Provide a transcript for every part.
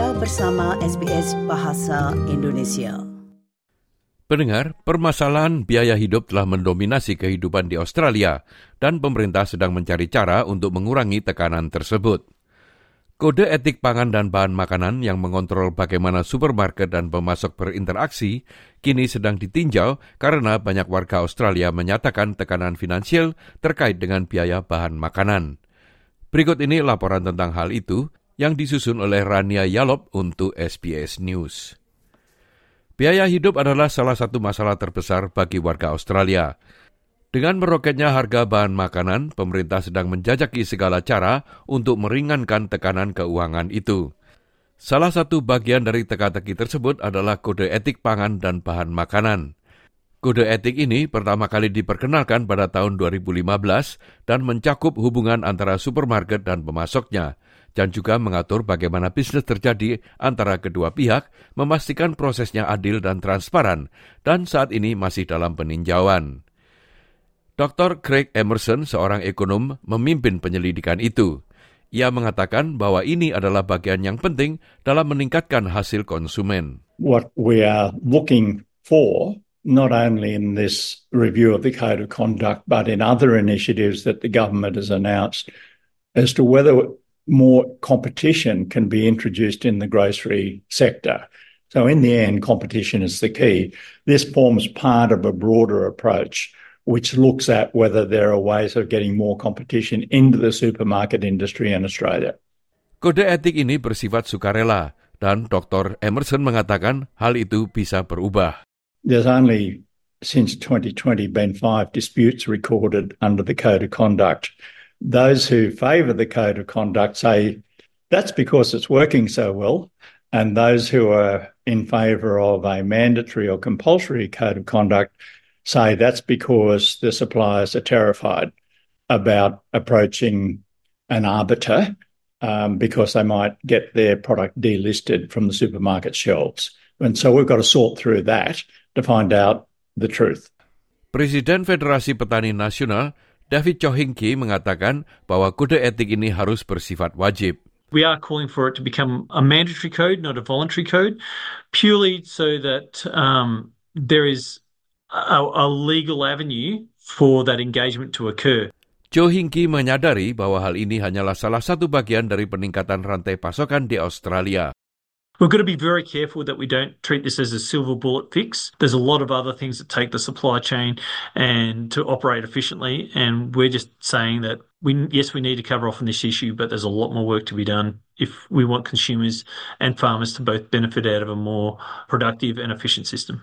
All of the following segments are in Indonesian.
Anda bersama SBS Bahasa Indonesia. Pendengar, permasalahan biaya hidup telah mendominasi kehidupan di Australia dan pemerintah sedang mencari cara untuk mengurangi tekanan tersebut. Kode etik pangan dan bahan makanan yang mengontrol bagaimana supermarket dan pemasok berinteraksi kini sedang ditinjau karena banyak warga Australia menyatakan tekanan finansial terkait dengan biaya bahan makanan. Berikut ini laporan tentang hal itu yang disusun oleh Rania Yalop untuk SBS News. Biaya hidup adalah salah satu masalah terbesar bagi warga Australia. Dengan meroketnya harga bahan makanan, pemerintah sedang menjajaki segala cara untuk meringankan tekanan keuangan itu. Salah satu bagian dari teka-teki tersebut adalah kode etik pangan dan bahan makanan. Kode etik ini pertama kali diperkenalkan pada tahun 2015 dan mencakup hubungan antara supermarket dan pemasoknya – dan juga mengatur bagaimana bisnis terjadi antara kedua pihak, memastikan prosesnya adil dan transparan, dan saat ini masih dalam peninjauan. Dr. Craig Emerson, seorang ekonom, memimpin penyelidikan itu. Ia mengatakan bahwa ini adalah bagian yang penting dalam meningkatkan hasil konsumen. What we are looking for not only in this review of the code of conduct but in other initiatives that the government has announced as to whether more competition can be introduced in the grocery sector. So, in the end, competition is the key. This forms part of a broader approach which looks at whether there are ways of getting more competition into the supermarket industry in Australia. Kode etik ini bersifat sukarela dan Dr. Emerson mengatakan hal itu bisa berubah. There's only since 2020 been five disputes recorded under the code of conduct. Those who favour the code of conduct say that's because it's working so well, and those who are in favour of a mandatory or compulsory code of conduct say that's because the suppliers are terrified about approaching an arbiter um, because they might get their product delisted from the supermarket shelves. And so we've got to sort through that to find out the truth. Presiden Federasi Petani Nasional David Chohinki mengatakan bahwa kode etik ini harus bersifat wajib. We are calling for it to become a mandatory code, not a voluntary code, purely so that um, there is a, a legal avenue for that engagement to occur. Joe Hinky menyadari bahwa hal ini hanyalah salah satu bagian dari peningkatan rantai pasokan di Australia. We've got to be very careful that we don't treat this as a silver bullet fix. There's a lot of other things that take the supply chain and to operate efficiently. And we're just saying that we, yes, we need to cover off on this issue, but there's a lot more work to be done if we want consumers and farmers to both benefit out of a more productive and efficient system.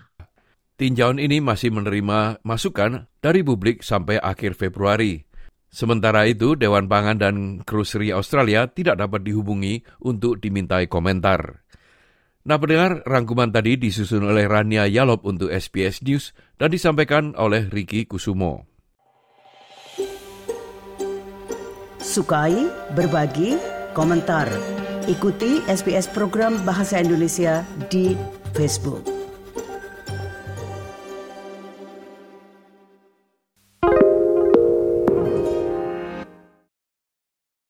Tinjauan ini masih menerima masukan dari publik sampai akhir Februari. Sementara itu, Dewan Pangan dan Grocery Australia tidak dapat dihubungi untuk dimintai komentar. Nah pendengar, rangkuman tadi disusun oleh Rania Yalop untuk SBS News dan disampaikan oleh Ricky Kusumo. Sukai, berbagi, komentar. Ikuti SBS program Bahasa Indonesia di Facebook.